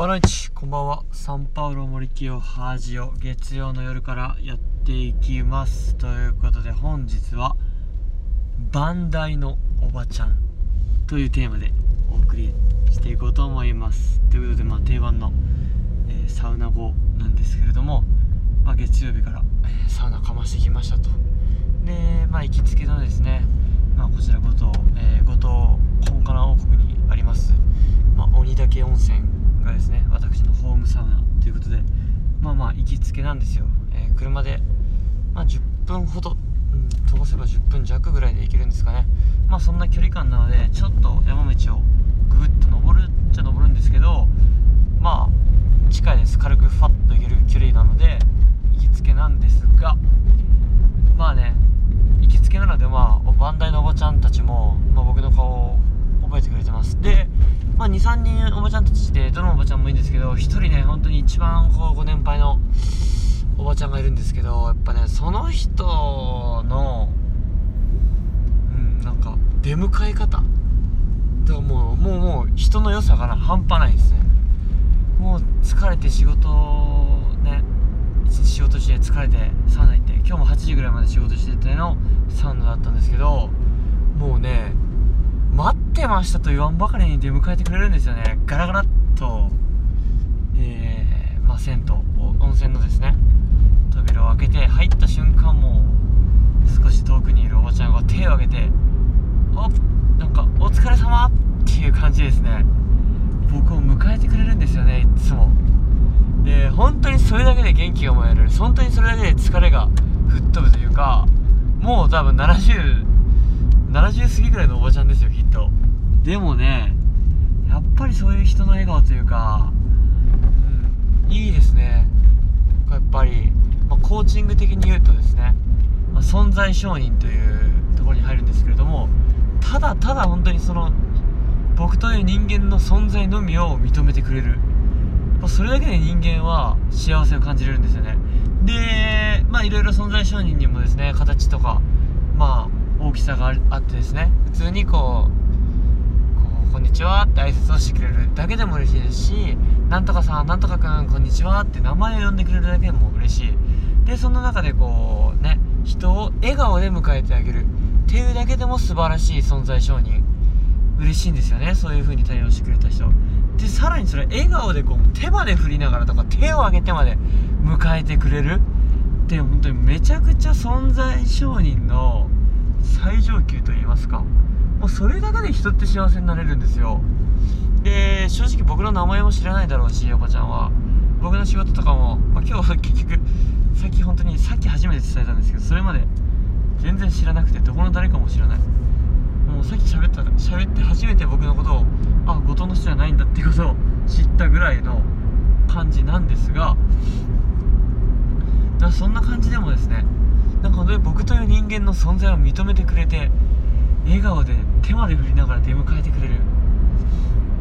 バナイチこんばんは。サンパウロ森清ハージオ月曜の夜からやっていきます。ということで本日はバンダイのおばちゃんというテーマでお送りしていこうと思います。ということでまあ定番の、えーサウナ後なんですけれども、まあ、月曜日から、えーサウナかましてきましたと。でまあ行きつけのですねまあこちら五島、えー五島本カナ王国にあります、まあ、鬼岳温泉がですね。私のホームサウナということでまあまあ行きつけなんですよ、えー車で、まあ、10分ほど、うん、飛ばせば10分弱ぐらいで行けるんですかね。まあそんな距離感なのでちょっと山道をぐっと登るっちゃ登るんですけどまあ近いです。軽くファッと行ける距離なので行きつけなんですがまあね行きつけなのでまあバンダイのおばちゃんたちも、まあ、僕の顔を覚えてくれてます。で、まあ、23人おばちゃんたちでどのちゃんもいいんですけど1人ね本当に一番こうご年配のおばちゃんがいるんですけどやっぱねその人のうんなんか出迎え方だからもう。もうもう人の良さが半端ないですね。もう疲れて仕事ね仕事して疲れてサウナ行って今日も8時ぐらいまで仕事しててのサウナだったんですけどもうね待ってましたと言わんばかりに出迎えてくれるんですよね。ガラガラっとえー、まあ銭湯温泉のですね扉を開けて入った瞬間も少し遠くにいるおばちゃんが手を挙げて「おなんかお疲れ様っていう感じですね。僕を迎えてくれるんですよねいつも。で本当にそれだけで元気がもらえる。本当にそれだけで疲れが吹っ飛ぶというかもう多分70 70過ぎぐらいのおばちゃんですよきっと。でもねやっぱりそういう人の笑顔というか、うん、いいですね。やっぱり、まあ、コーチング的に言うとですね、まあ存在承認というところに入るんですけれどもただただ本当にその僕という人間の存在のみを認めてくれる。まあそれだけで人間は幸せを感じれるんですよね。でまあいろいろ存在承認にもですね形とかまあ大きさがあってですね普通にこうこうこんにちはって挨拶をしてくれるだけでも嬉しいですしなんとかさんなんとかくんこんにちはって名前を呼んでくれるだけでも嬉しい。でその中でこうね人を笑顔で迎えてあげる。っていうだけでも素晴らしい存在承認。嬉しいんですよね。そういう風に対応してくれた人。でさらにそれ笑顔でこう手まで振りながらとか手を挙げてまで迎えてくれる。って本当にめちゃくちゃ存在承認の最上級と言いますか。もうそれだけで人って幸せになれるんですよ。で正直僕の名前も知らないだろうしおばちゃんは。僕の仕事とかも、まあ、今日は結局さっき本当にさっき初めて伝えたんですけどそれまで全然知らなくてどこの誰かも知らない。もうさっき喋った喋って初めて僕のことをあ後藤の人じゃないんだってことを知ったぐらいの感じなんですがだからそんな感じでもですねなんか本当に僕という人間の存在を認めてくれて笑顔で手まで振りながら出迎えてくれる。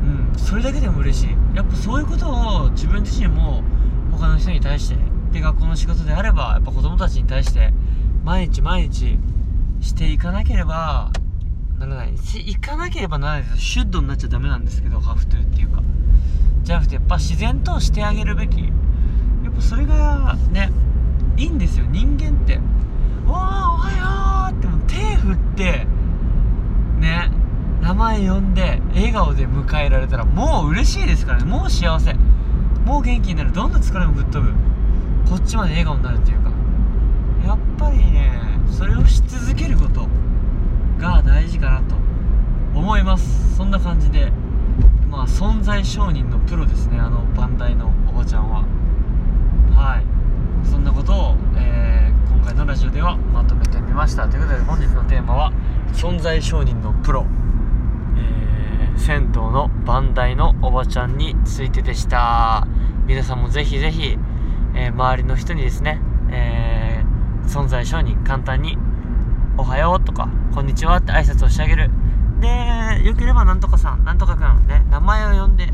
うんそれだけでも嬉しい。やっぱそういうことを自分自身も他の人に対してで学校の仕事であればやっぱ子供たちに対して毎日毎日していかなければならない。し行かなければならない。ですシュッドになっちゃダメなんですけどハーフトゥーっていうか。じゃなくてやっぱ自然としてあげるべき。やっぱそれがねいいんですよ。人間って「おはよう!」っても手振ってね名前呼んで笑顔で迎えられたらもう嬉しいですからね。もう幸せ。もう元気になる。どんな疲れも吹っ飛ぶ。こっちまで笑顔になるっていうか。やっぱりねそれをし続けることが大事かなと思います。そんな感じでまあ存在承認のプロですね。あのバンダイのおばちゃんは。はい。そんなことを、えー回のラジオではまとめてみました。ということで本日のテーマは存在承認のプロ、え銭湯のバンダイのおばちゃんについてでした。皆さんもぜひぜひ、えー周りの人にですね、えー存在承認簡単におはようとか、こんにちはって挨拶をしてあげる。で、よければなんとかさん、なんとかくん、ね、名前を呼んで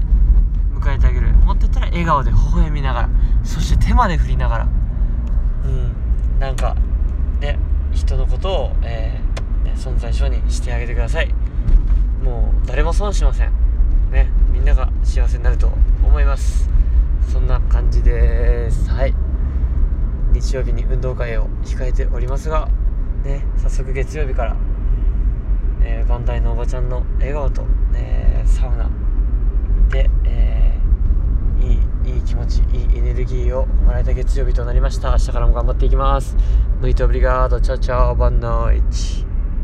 迎えてあげる。もっと言ったら笑顔で微笑みながら、そして手まで振りながら、うん、なんか、ね、人のことを、えーね存在承認してあげてください。もう、誰も損しません。ね、みんなが幸せになると思います。ますそんな感じですはい日曜日に運動会を控えておりますがね早速月曜日から、えー、バンダイのおばちゃんの笑顔と、えー、サウナで、えー、いいいい気持ちいいエネルギーをもらえた月曜日となりました。明日からも頑張っていきます。ムイトブリガード。チャチャオ。バンノイチ。